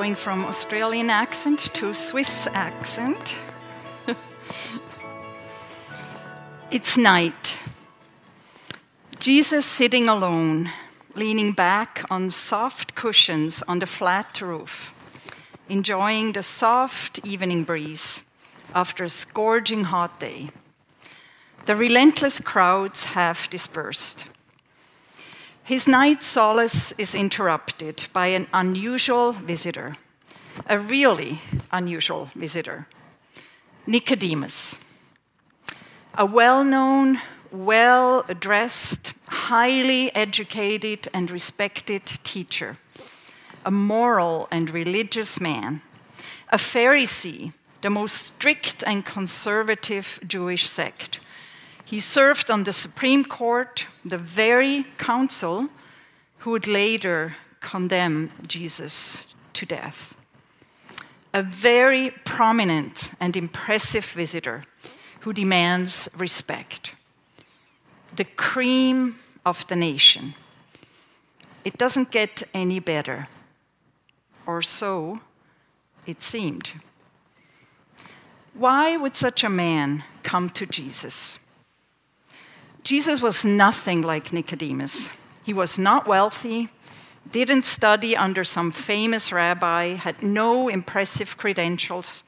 going from Australian accent to Swiss accent. it's night. Jesus sitting alone, leaning back on soft cushions on the flat roof, enjoying the soft evening breeze after a scorching hot day. The relentless crowds have dispersed. His night solace is interrupted by an unusual visitor, a really unusual visitor, Nicodemus, a well known, well dressed, highly educated, and respected teacher, a moral and religious man, a Pharisee, the most strict and conservative Jewish sect he served on the Supreme Court, the very council who would later condemn Jesus to death. A very prominent and impressive visitor who demands respect. The cream of the nation. It doesn't get any better, or so it seemed. Why would such a man come to Jesus? Jesus was nothing like Nicodemus. He was not wealthy, didn't study under some famous rabbi, had no impressive credentials,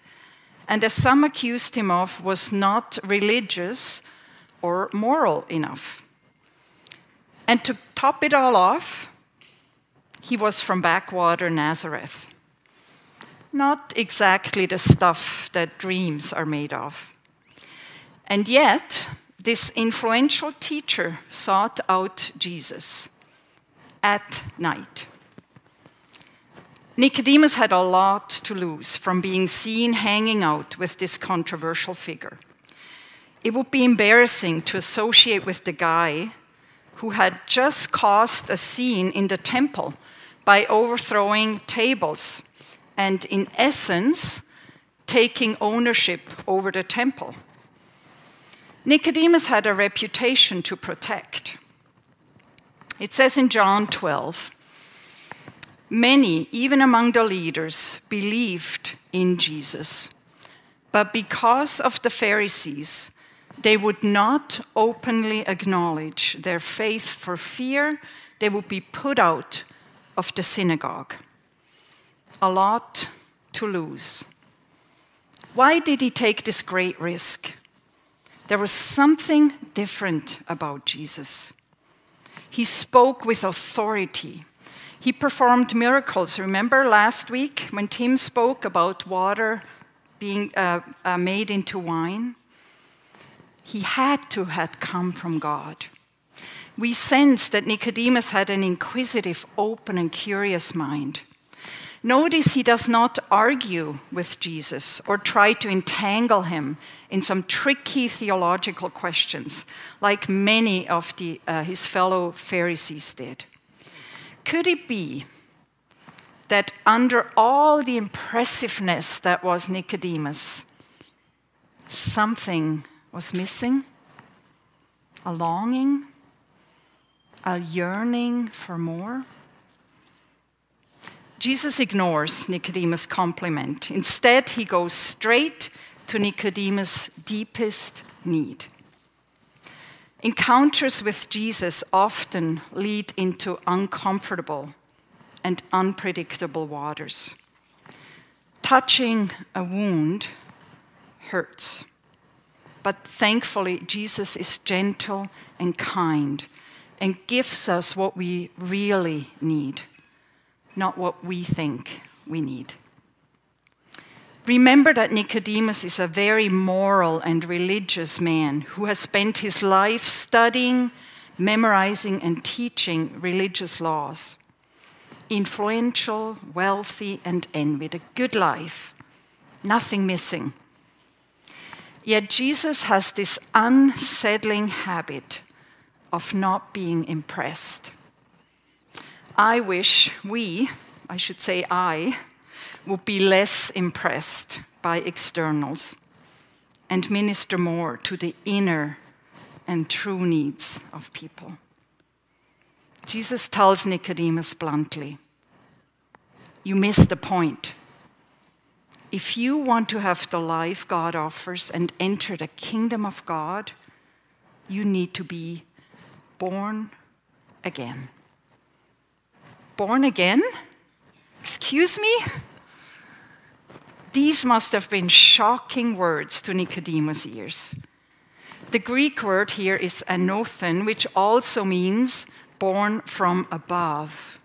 and as some accused him of, was not religious or moral enough. And to top it all off, he was from backwater Nazareth. Not exactly the stuff that dreams are made of. And yet, this influential teacher sought out Jesus at night. Nicodemus had a lot to lose from being seen hanging out with this controversial figure. It would be embarrassing to associate with the guy who had just caused a scene in the temple by overthrowing tables and, in essence, taking ownership over the temple. Nicodemus had a reputation to protect. It says in John 12 Many, even among the leaders, believed in Jesus. But because of the Pharisees, they would not openly acknowledge their faith for fear they would be put out of the synagogue. A lot to lose. Why did he take this great risk? There was something different about Jesus. He spoke with authority. He performed miracles. Remember last week when Tim spoke about water being uh, uh, made into wine? He had to have come from God. We sense that Nicodemus had an inquisitive, open, and curious mind. Notice he does not argue with Jesus or try to entangle him in some tricky theological questions, like many of the, uh, his fellow Pharisees did. Could it be that under all the impressiveness that was Nicodemus, something was missing? A longing? A yearning for more? Jesus ignores Nicodemus' compliment. Instead, he goes straight to Nicodemus' deepest need. Encounters with Jesus often lead into uncomfortable and unpredictable waters. Touching a wound hurts. But thankfully, Jesus is gentle and kind and gives us what we really need not what we think we need. Remember that Nicodemus is a very moral and religious man who has spent his life studying, memorizing, and teaching religious laws. Influential, wealthy, and envied, a good life, nothing missing. Yet Jesus has this unsettling habit of not being impressed. I wish we, I should say I, would be less impressed by externals and minister more to the inner and true needs of people. Jesus tells Nicodemus bluntly you miss the point. If you want to have the life God offers and enter the kingdom of God, you need to be born again. Born again? Excuse me? These must have been shocking words to Nicodemus' ears. The Greek word here is anothen, which also means born from above.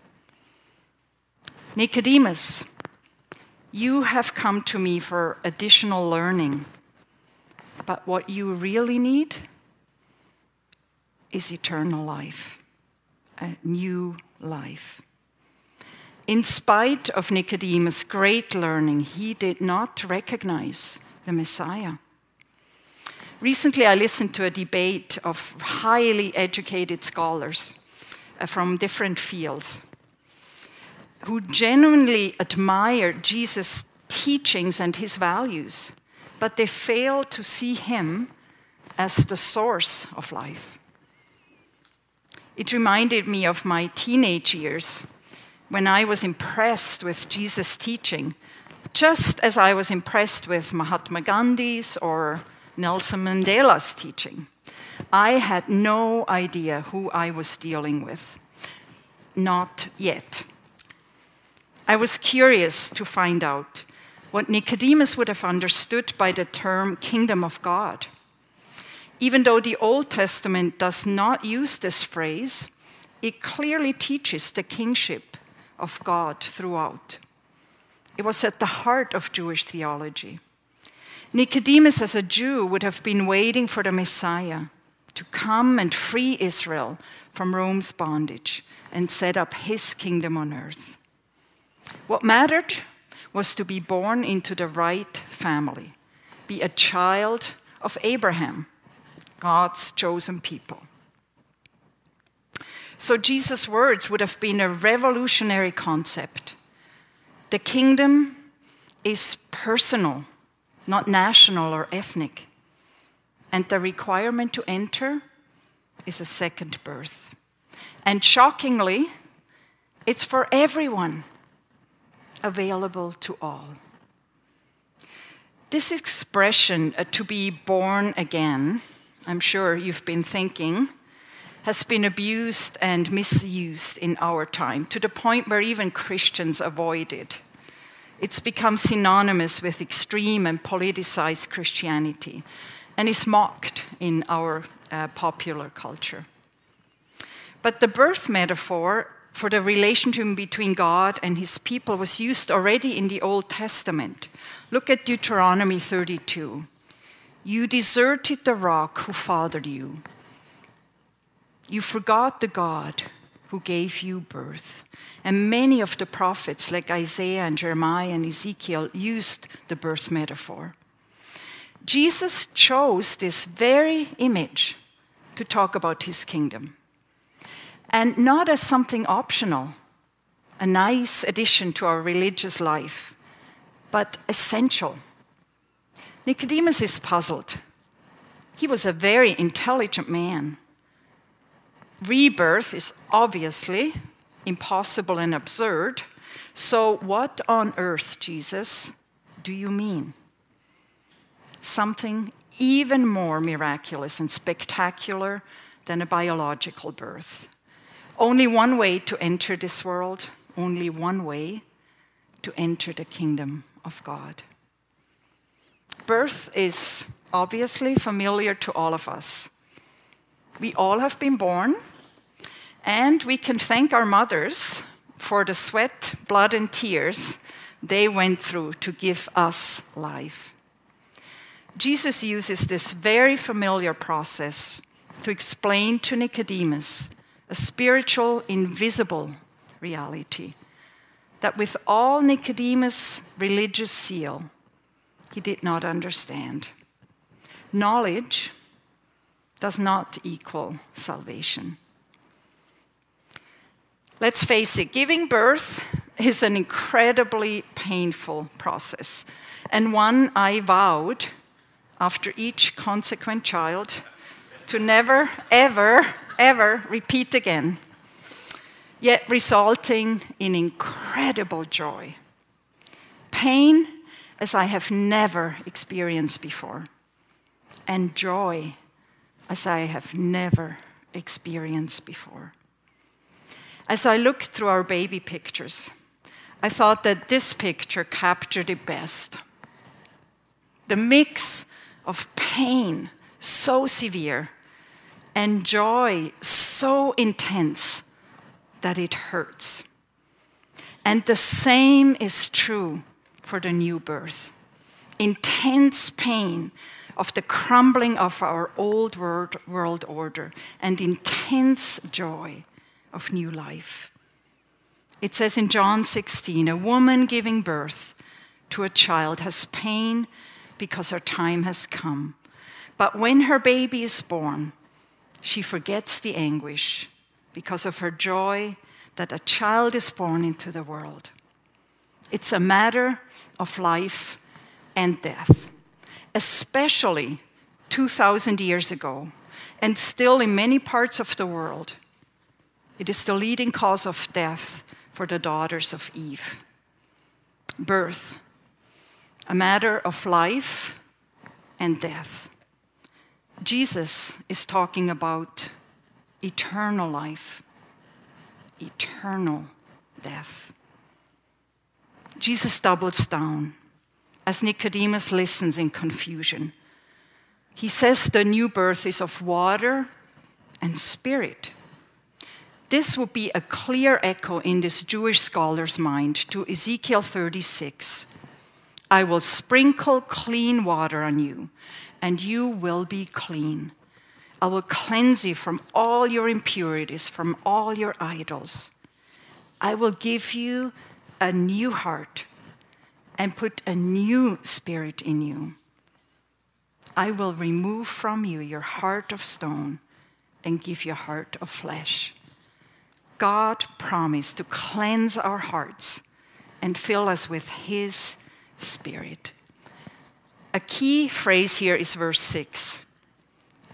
Nicodemus, you have come to me for additional learning, but what you really need is eternal life, a new life. In spite of Nicodemus' great learning, he did not recognize the Messiah. Recently, I listened to a debate of highly educated scholars uh, from different fields who genuinely admire Jesus' teachings and his values, but they fail to see him as the source of life. It reminded me of my teenage years when I was impressed with Jesus' teaching, just as I was impressed with Mahatma Gandhi's or Nelson Mandela's teaching. I had no idea who I was dealing with. Not yet. I was curious to find out what Nicodemus would have understood by the term kingdom of God. Even though the Old Testament does not use this phrase, it clearly teaches the kingship of God throughout. It was at the heart of Jewish theology. Nicodemus, as a Jew, would have been waiting for the Messiah to come and free Israel from Rome's bondage and set up his kingdom on earth. What mattered was to be born into the right family, be a child of Abraham, God's chosen people. So Jesus' words would have been a revolutionary concept. The kingdom is personal, not national or ethnic. And the requirement to enter is a second birth. And shockingly, it's for everyone, available to all. This expression, uh, to be born again, I'm sure you've been thinking, has been abused and misused in our time to the point where even Christians avoid it. It's become synonymous with extreme and politicized Christianity and is mocked in our uh, popular culture. But the birth metaphor for the relationship between God and his people was used already in the Old Testament. Look at Deuteronomy 32. You deserted the rock who fathered you. You forgot the God who gave you birth. And many of the prophets, like Isaiah and Jeremiah and Ezekiel, used the birth metaphor. Jesus chose this very image to talk about his kingdom. And not as something optional, a nice addition to our religious life, but essential. Nicodemus is puzzled. He was a very intelligent man rebirth is obviously impossible and absurd. So, what on earth, Jesus, do you mean? Something even more miraculous and spectacular than a biological birth. Only one way to enter this world, only one way to enter the kingdom of God. Birth is obviously familiar to all of us. We all have been born, and we can thank our mothers for the sweat, blood, and tears they went through to give us life. Jesus uses this very familiar process to explain to Nicodemus a spiritual, invisible reality that with all Nicodemus' religious zeal, he did not understand. Knowledge does not equal salvation. Let's face it, giving birth is an incredibly painful process, and one I vowed after each consequent child to never, ever, ever repeat again. yet resulting in incredible joy. Pain as I have never experienced before, and joy as I have never experienced before. As I looked through our baby pictures, I thought that this picture captured it best. The mix of pain so severe and joy so intense that it hurts. And the same is true for the new birth. Intense pain of the crumbling of our old world, world order and intense joy of new life. It says in John 16 a woman giving birth to a child has pain because her time has come. But when her baby is born, she forgets the anguish because of her joy that a child is born into the world. It's a matter of life and death, especially 2,000 years ago, and still in many parts of the world. It is the leading cause of death for the daughters of Eve. Birth, a matter of life and death. Jesus is talking about eternal life, eternal death. Jesus doubles down as Nicodemus listens in confusion. He says the new birth is of water and spirit. This would be a clear echo in this Jewish scholar's mind to Ezekiel 36. I will sprinkle clean water on you, and you will be clean. I will cleanse you from all your impurities, from all your idols. I will give you a new heart and put a new spirit in you. I will remove from you your heart of stone and give you a heart of flesh. God promised to cleanse our hearts and fill us with His Spirit. A key phrase here is verse 6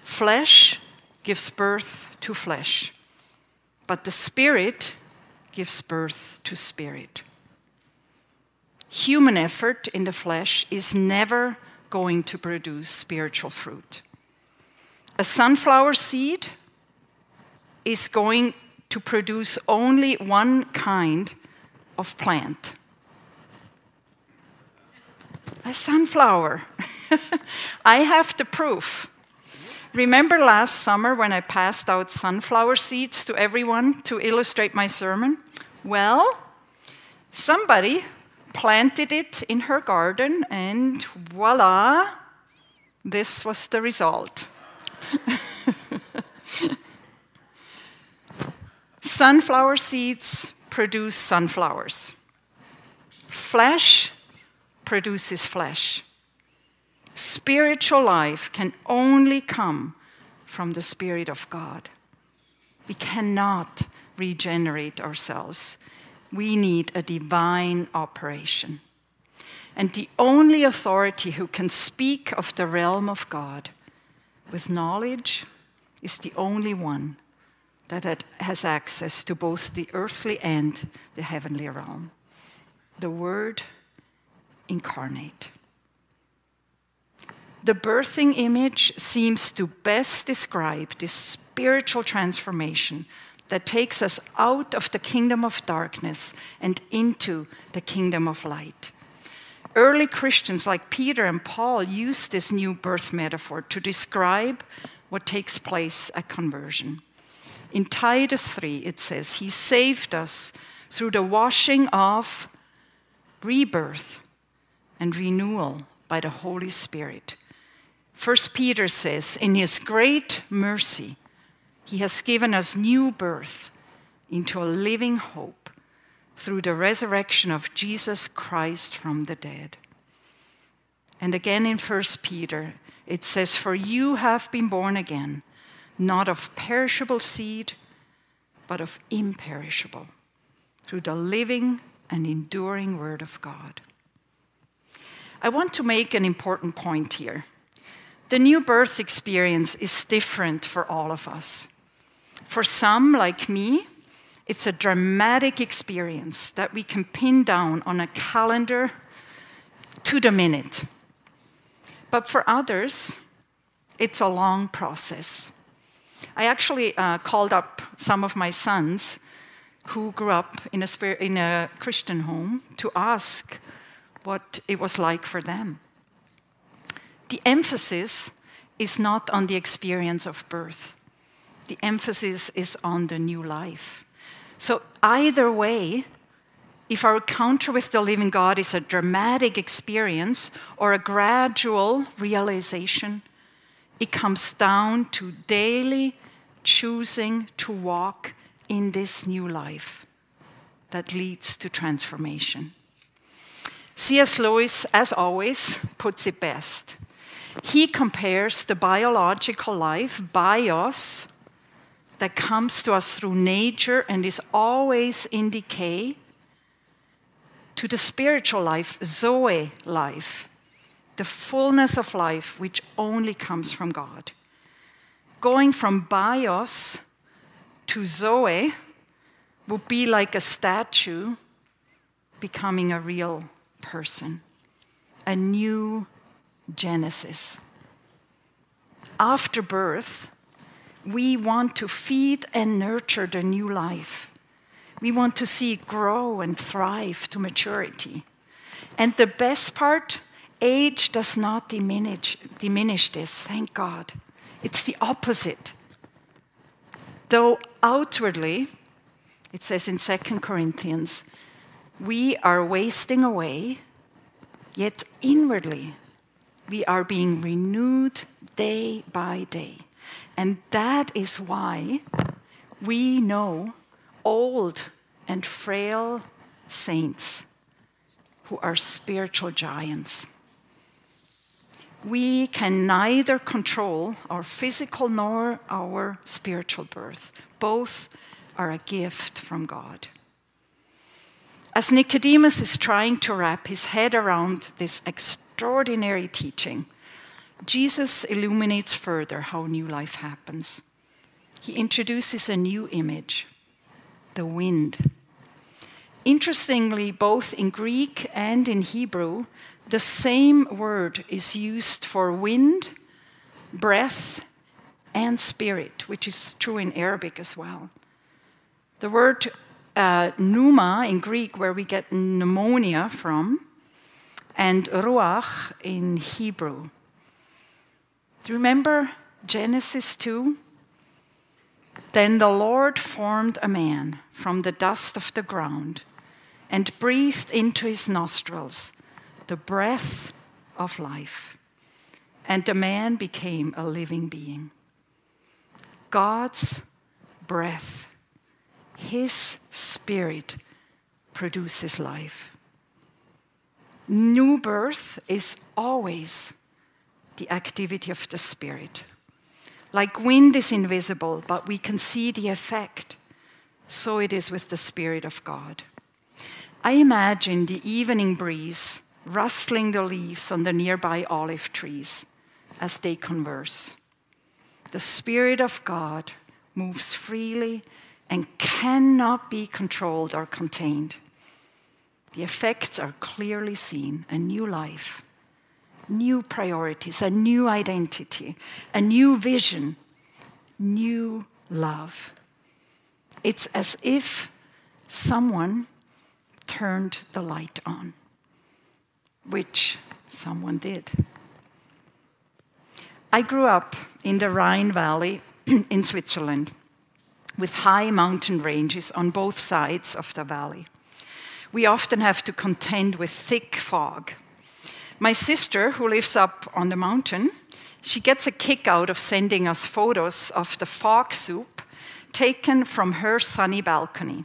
Flesh gives birth to flesh, but the Spirit gives birth to spirit. Human effort in the flesh is never going to produce spiritual fruit. A sunflower seed is going to produce only one kind of plant a sunflower. I have the proof. Remember last summer when I passed out sunflower seeds to everyone to illustrate my sermon? Well, somebody planted it in her garden, and voila, this was the result. Sunflower seeds produce sunflowers. Flesh produces flesh. Spiritual life can only come from the Spirit of God. We cannot regenerate ourselves. We need a divine operation. And the only authority who can speak of the realm of God with knowledge is the only one that has access to both the earthly and the heavenly realm. The Word incarnate. The birthing image seems to best describe this spiritual transformation that takes us out of the kingdom of darkness and into the kingdom of light. Early Christians like Peter and Paul used this new birth metaphor to describe what takes place at conversion. In Titus 3, it says, He saved us through the washing of rebirth and renewal by the Holy Spirit. First Peter says, In His great mercy, He has given us new birth into a living hope through the resurrection of Jesus Christ from the dead. And again in First Peter, it says, For you have been born again not of perishable seed, but of imperishable, through the living and enduring Word of God. I want to make an important point here. The new birth experience is different for all of us. For some, like me, it's a dramatic experience that we can pin down on a calendar to the minute. But for others, it's a long process. I actually uh, called up some of my sons who grew up in a, in a Christian home to ask what it was like for them. The emphasis is not on the experience of birth, the emphasis is on the new life. So, either way, if our encounter with the living God is a dramatic experience or a gradual realization, it comes down to daily choosing to walk in this new life that leads to transformation. C.S. Lewis, as always, puts it best. He compares the biological life, bios, that comes to us through nature and is always in decay, to the spiritual life, Zoe life, the fullness of life which only comes from God. Going from bios to Zoe would be like a statue becoming a real person, a new Genesis. After birth, we want to feed and nurture the new life. We want to see it grow and thrive to maturity. And the best part, age does not diminish, diminish this, thank God. It's the opposite. Though outwardly, it says in 2 Corinthians, we are wasting away, yet inwardly we are being renewed day by day. And that is why we know old and frail saints who are spiritual giants. We can neither control our physical nor our spiritual birth. Both are a gift from God. As Nicodemus is trying to wrap his head around this extraordinary teaching, Jesus illuminates further how new life happens. He introduces a new image the wind. Interestingly, both in Greek and in Hebrew, the same word is used for wind, breath, and spirit, which is true in Arabic as well. The word uh, pneuma in Greek, where we get pneumonia from, and ruach in Hebrew. Do you remember Genesis 2? Then the Lord formed a man from the dust of the ground and breathed into his nostrils the breath of life. And the man became a living being. God's breath, his spirit, produces life. New birth is always the activity of the Spirit. Like wind is invisible, but we can see the effect, so it is with the Spirit of God. I imagine the evening breeze rustling the leaves on the nearby olive trees as they converse. The Spirit of God moves freely and cannot be controlled or contained. The effects are clearly seen a new life, new priorities, a new identity, a new vision, new love. It's as if someone turned the light on, which someone did. I grew up in the Rhine Valley in Switzerland with high mountain ranges on both sides of the valley. We often have to contend with thick fog my sister, who lives up on the mountain, she gets a kick out of sending us photos of the fog soup taken from her sunny balcony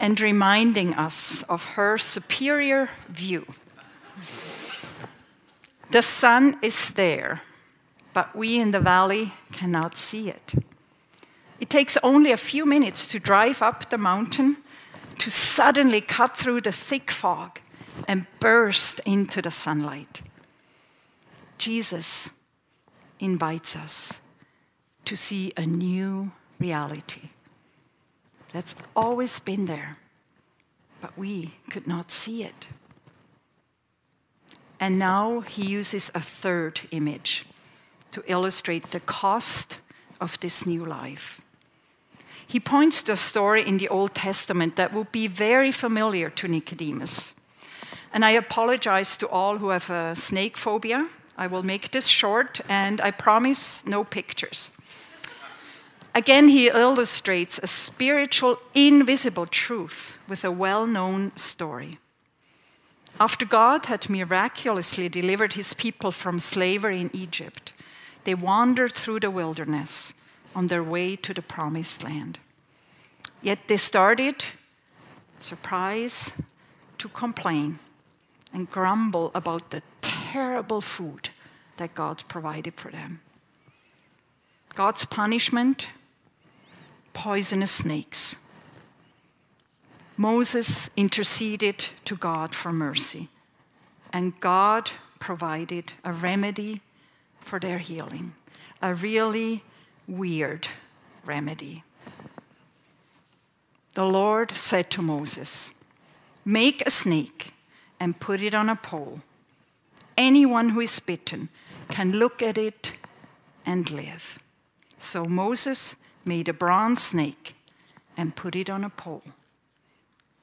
and reminding us of her superior view. The sun is there, but we in the valley cannot see it. It takes only a few minutes to drive up the mountain to suddenly cut through the thick fog and burst into the sunlight. Jesus invites us to see a new reality that's always been there, but we could not see it. And now he uses a third image to illustrate the cost of this new life. He points to a story in the Old Testament that would be very familiar to Nicodemus. And I apologize to all who have a snake phobia. I will make this short and I promise no pictures. Again, he illustrates a spiritual, invisible truth with a well known story. After God had miraculously delivered his people from slavery in Egypt, they wandered through the wilderness on their way to the promised land. Yet they started, surprise, to complain and grumble about the terrible food that God provided for them. God's punishment poisonous snakes. Moses interceded to God for mercy, and God provided a remedy for their healing, a really weird remedy. The Lord said to Moses, Make a snake and put it on a pole. Anyone who is bitten can look at it and live. So Moses made a bronze snake and put it on a pole.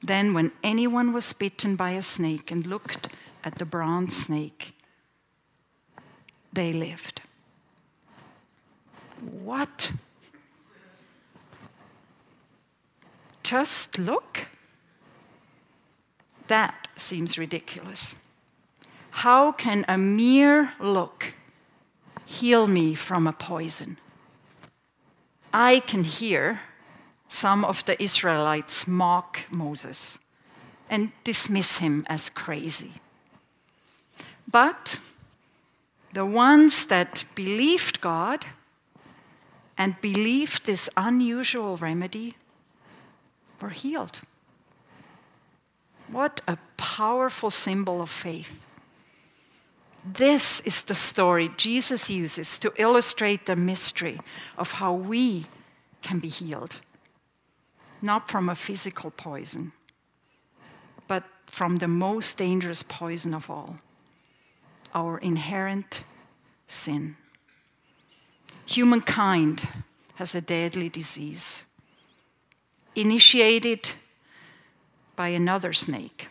Then, when anyone was bitten by a snake and looked at the bronze snake, they lived. What? Just look? That seems ridiculous. How can a mere look heal me from a poison? I can hear some of the Israelites mock Moses and dismiss him as crazy. But the ones that believed God and believed this unusual remedy were healed. What a powerful symbol of faith. This is the story Jesus uses to illustrate the mystery of how we can be healed. Not from a physical poison, but from the most dangerous poison of all our inherent sin. Humankind has a deadly disease, initiated by another snake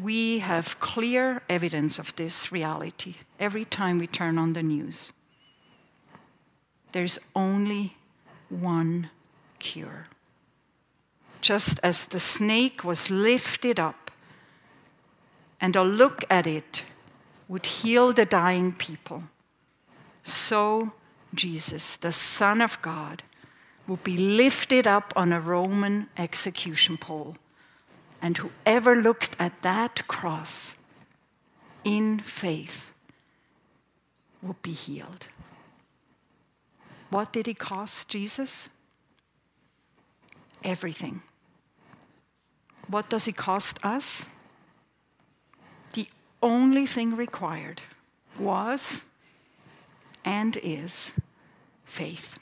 we have clear evidence of this reality every time we turn on the news. There's only one cure. Just as the snake was lifted up and a look at it would heal the dying people, so Jesus, the Son of God, would be lifted up on a Roman execution pole and whoever looked at that cross in faith would be healed. What did it cost Jesus? Everything. What does it cost us? The only thing required was and is faith.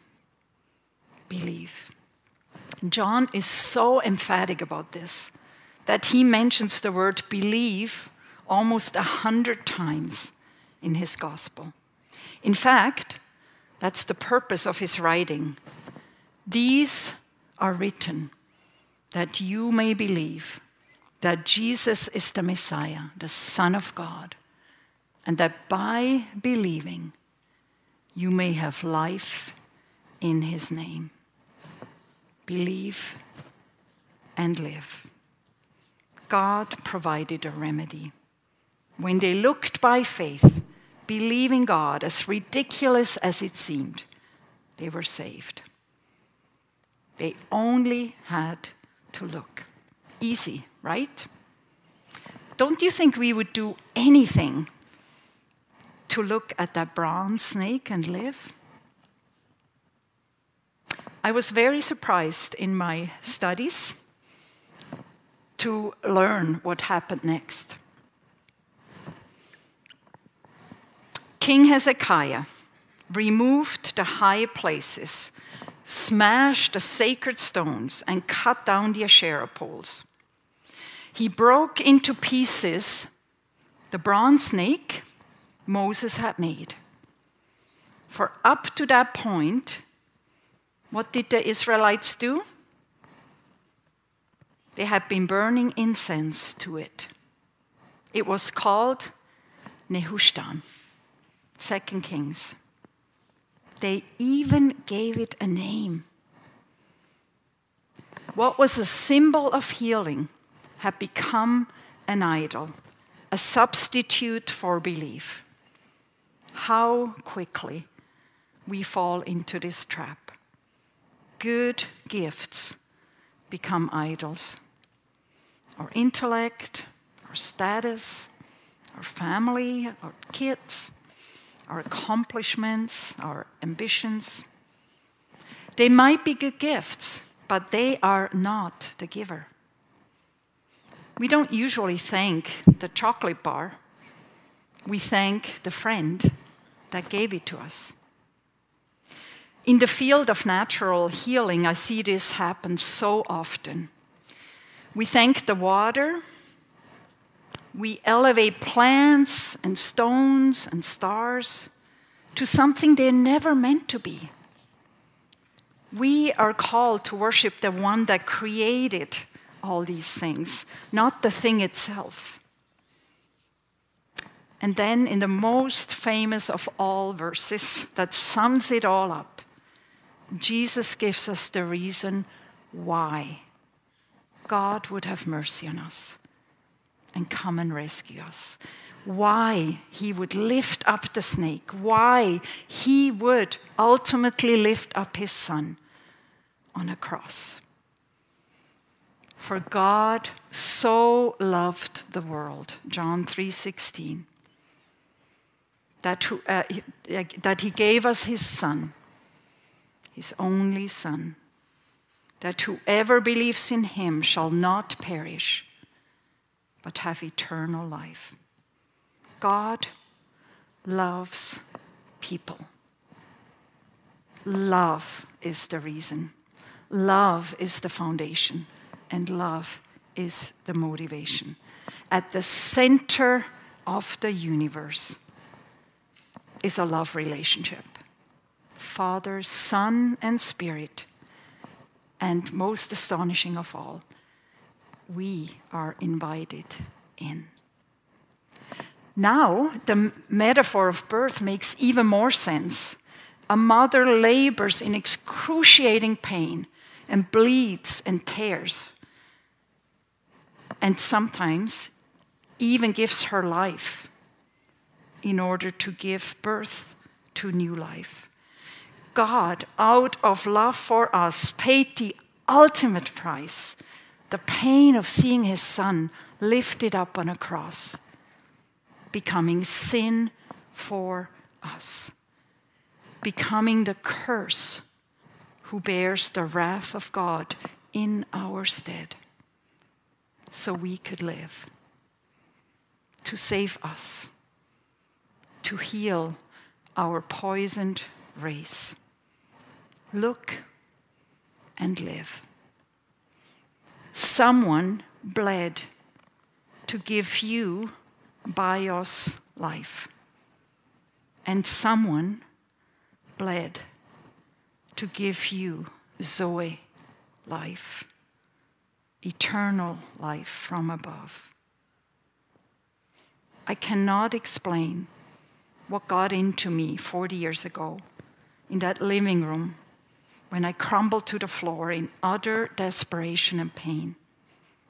Believe. John is so emphatic about this that he mentions the word believe almost a hundred times in his gospel. In fact, that's the purpose of his writing. These are written that you may believe that Jesus is the Messiah, the Son of God, and that by believing you may have life in his name. Believe and live. God provided a remedy. When they looked by faith, believing God, as ridiculous as it seemed, they were saved. They only had to look. Easy, right? Don't you think we would do anything to look at that bronze snake and live? I was very surprised in my studies to learn what happened next. King Hezekiah removed the high places smashed the sacred stones, and cut down the Asherah poles. He broke into pieces the bronze snake Moses had made. For up to that point, what did the Israelites do? They had been burning incense to it. It was called Nehushtan, Second Kings. They even gave it a name. What was a symbol of healing had become an idol, a substitute for belief. How quickly we fall into this trap. Good gifts become idols. Our intellect, our status, our family, our kids, our accomplishments, our ambitions. They might be good gifts, but they are not the giver. We don't usually thank the chocolate bar, we thank the friend that gave it to us. In the field of natural healing, I see this happen so often. We thank the water, we elevate plants and stones and stars to something they're never meant to be. We are called to worship the one that created all these things, not the thing itself. And then, in the most famous of all verses that sums it all up, Jesus gives us the reason why God would have mercy on us and come and rescue us. Why he would lift up the snake, why he would ultimately lift up his son on a cross. For God so loved the world, John 3:16, that, uh, that he gave us his son his only Son, that whoever believes in him shall not perish, but have eternal life. God loves people. Love is the reason, love is the foundation, and love is the motivation. At the center of the universe is a love relationship. Father, Son, and Spirit. And most astonishing of all, we are invited in. Now, the metaphor of birth makes even more sense. A mother labors in excruciating pain and bleeds and tears, and sometimes even gives her life in order to give birth to new life. God, out of love for us, paid the ultimate price the pain of seeing his son lifted up on a cross, becoming sin for us, becoming the curse who bears the wrath of God in our stead, so we could live, to save us, to heal our poisoned race look and live. Someone bled to give you bios life. And someone bled to give you Zoe life, eternal life from above. I cannot explain what got into me 40 years ago in that living room when I crumbled to the floor in utter desperation and pain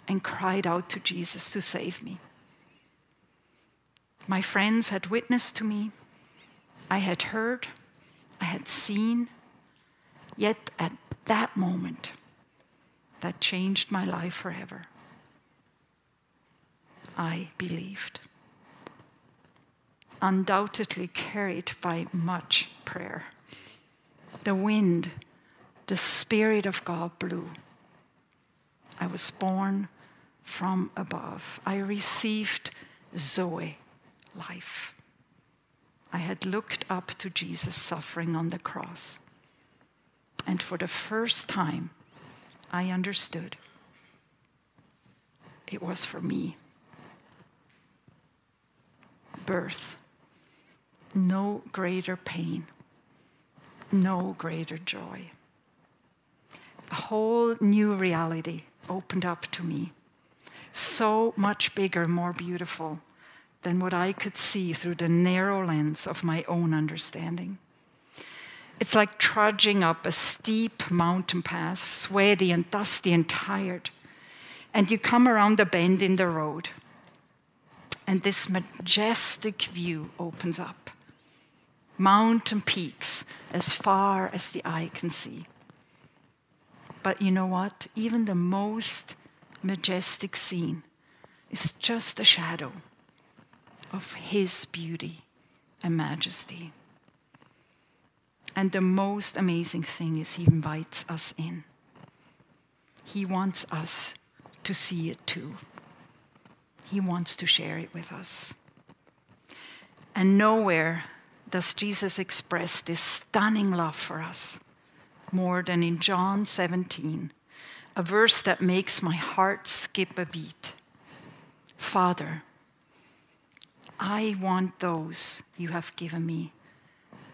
and cried out to Jesus to save me. My friends had witnessed to me, I had heard, I had seen, yet at that moment, that changed my life forever. I believed. Undoubtedly carried by much prayer. The wind the Spirit of God blew. I was born from above. I received Zoe, life. I had looked up to Jesus suffering on the cross. And for the first time, I understood it was for me. Birth, no greater pain, no greater joy. A whole new reality opened up to me, so much bigger, more beautiful than what I could see through the narrow lens of my own understanding. It's like trudging up a steep mountain pass, sweaty and dusty and tired. And you come around a bend in the road, and this majestic view opens up mountain peaks as far as the eye can see. But you know what? Even the most majestic scene is just a shadow of His beauty and majesty. And the most amazing thing is, He invites us in. He wants us to see it too. He wants to share it with us. And nowhere does Jesus express this stunning love for us more than in John 17, a verse that makes my heart skip a beat. Father, I want those you have given me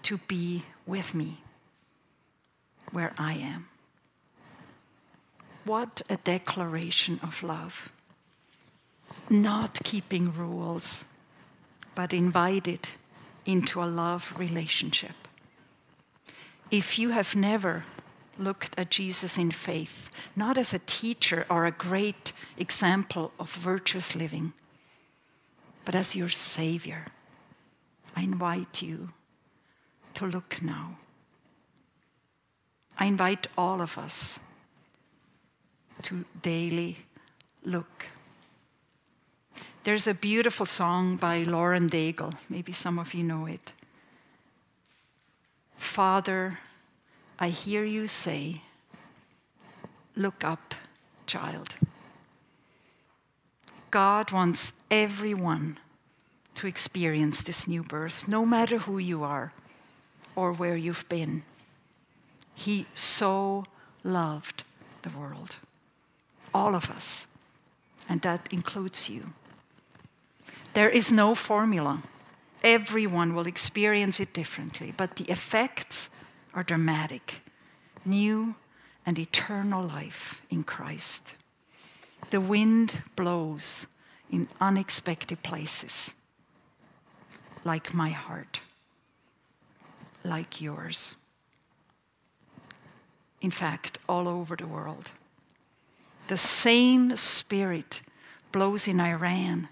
to be with me where I am. What a declaration of love. Not keeping rules, but invited into a love relationship. If you have never looked at Jesus in faith, not as a teacher or a great example of virtuous living, but as your Savior, I invite you to look now. I invite all of us to daily look. There's a beautiful song by Lauren Daigle. Maybe some of you know it. Father, I hear you say, Look up, child. God wants everyone to experience this new birth, no matter who you are or where you've been. He so loved the world, all of us, and that includes you. There is no formula. Everyone will experience it differently, but the effects are dramatic new and eternal life in Christ. The wind blows in unexpected places, like my heart like yours. In fact, all over the world. The same spirit blows in Iran,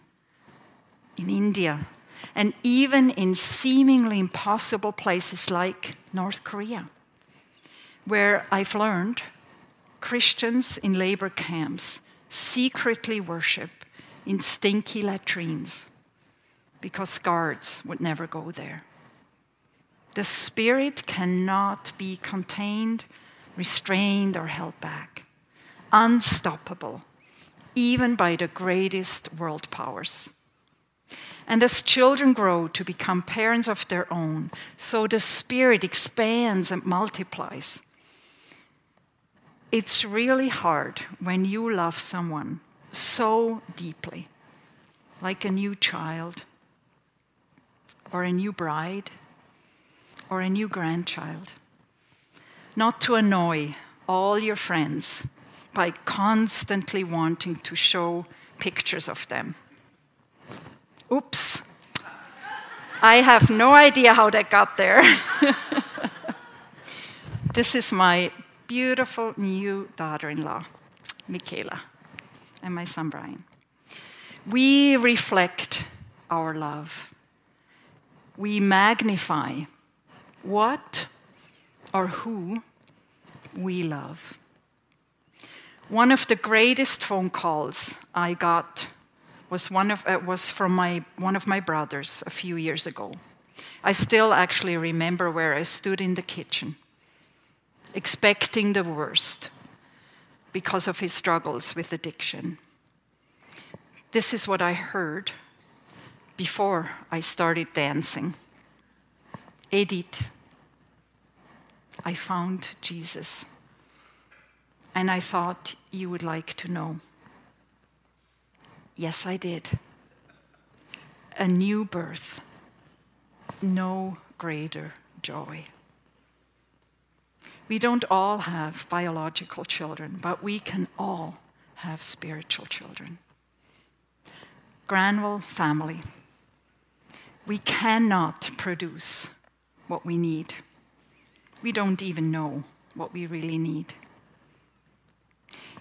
in India, and even in seemingly impossible places like North Korea, where I've learned Christians in labor camps secretly worship in stinky latrines because guards would never go there. The Spirit cannot be contained, restrained, or held back. Unstoppable, even by the greatest world powers. And as children grow to become parents of their own, so the Spirit expands and multiplies. It's really hard when you love someone so deeply, like a new child or a new bride or a new grandchild. Not to annoy all your friends by constantly wanting to show pictures of them. Oops. I have no idea how that got there. this is my beautiful new daughter in law, Michaela, and my son Brian. We reflect our love, we magnify what or who we love. One of the greatest phone calls I got was, one of, uh, was from my, one of my brothers a few years ago. I still actually remember where I stood in the kitchen, expecting the worst because of his struggles with addiction. This is what I heard before I started dancing. Edith, I found Jesus. And I thought you would like to know. Yes, I did. A new birth. No greater joy. We don't all have biological children, but we can all have spiritual children. Granville family, we cannot produce what we need. We don't even know what we really need.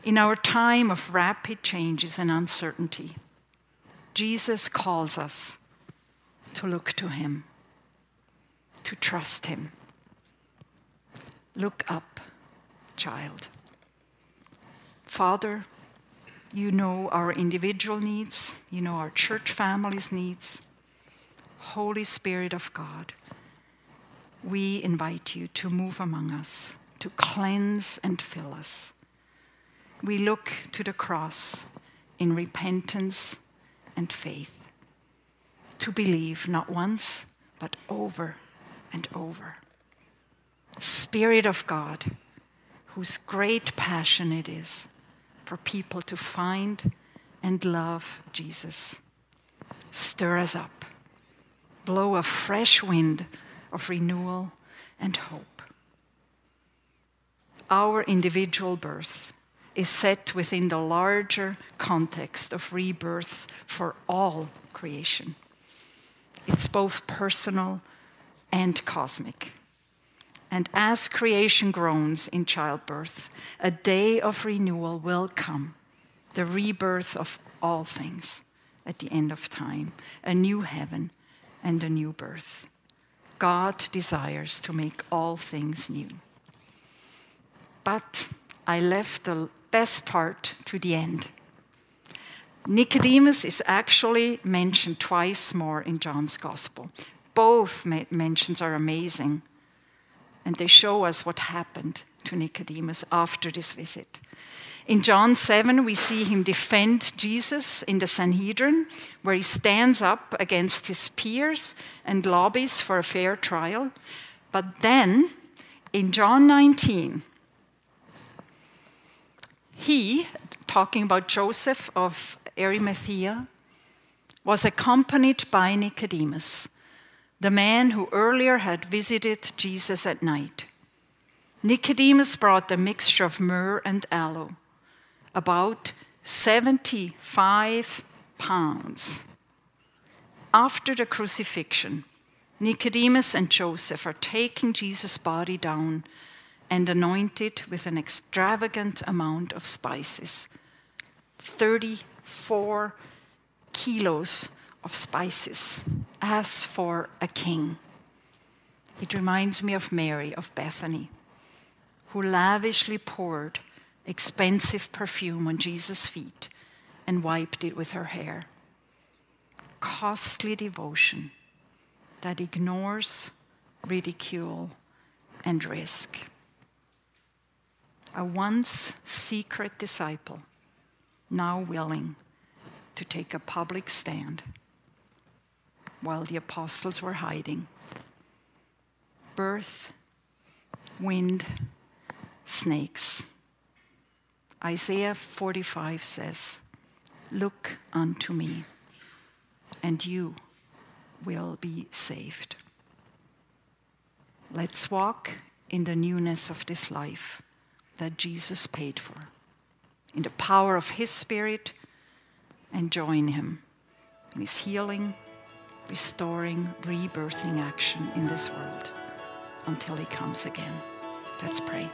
In our time of rapid changes and uncertainty, Jesus calls us to look to Him, to trust Him. Look up, child. Father, you know our individual needs, you know our church family's needs. Holy Spirit of God, we invite you to move among us, to cleanse and fill us we look to the cross in repentance and faith, to believe not once, but over and over. Spirit of God, whose great passion it is for people to find and love Jesus. Stir us up, blow a fresh wind of renewal and hope. Our individual birth is set within the larger context of rebirth for all creation. It's both personal and cosmic. And as creation groans in childbirth, a day of renewal will come, the rebirth of all things at the end of time, a new heaven and a new birth. God desires to make all things new. But I left the best part to the end. Nicodemus is actually mentioned twice more in John's Gospel. Both mentions are amazing, and they show us what happened to Nicodemus after this visit. In John 7, we see him defend Jesus in the Sanhedrin, where he stands up against his peers and lobbies for a fair trial. But then, in John 19, he, talking about Joseph of Arimathea, was accompanied by Nicodemus, the man who earlier had visited Jesus at night. Nicodemus brought a mixture of myrrh and aloe, about 75 pounds. After the crucifixion, Nicodemus and Joseph are taking Jesus' body down and anoint it with an extravagant amount of spices 34 kilos of spices, as for a king. It reminds me of Mary of Bethany, who lavishly poured expensive perfume on Jesus' feet and wiped it with her hair. Costly devotion that ignores ridicule and risk a once secret disciple, now willing to take a public stand while the apostles were hiding. Birth, wind, snakes. Isaiah 45 says, Look unto me, and you will be saved. Let's walk in the newness of this life that Jesus paid for, in the power of His Spirit, and join Him in His healing, restoring, rebirthing action in this world until He comes again. Let's pray.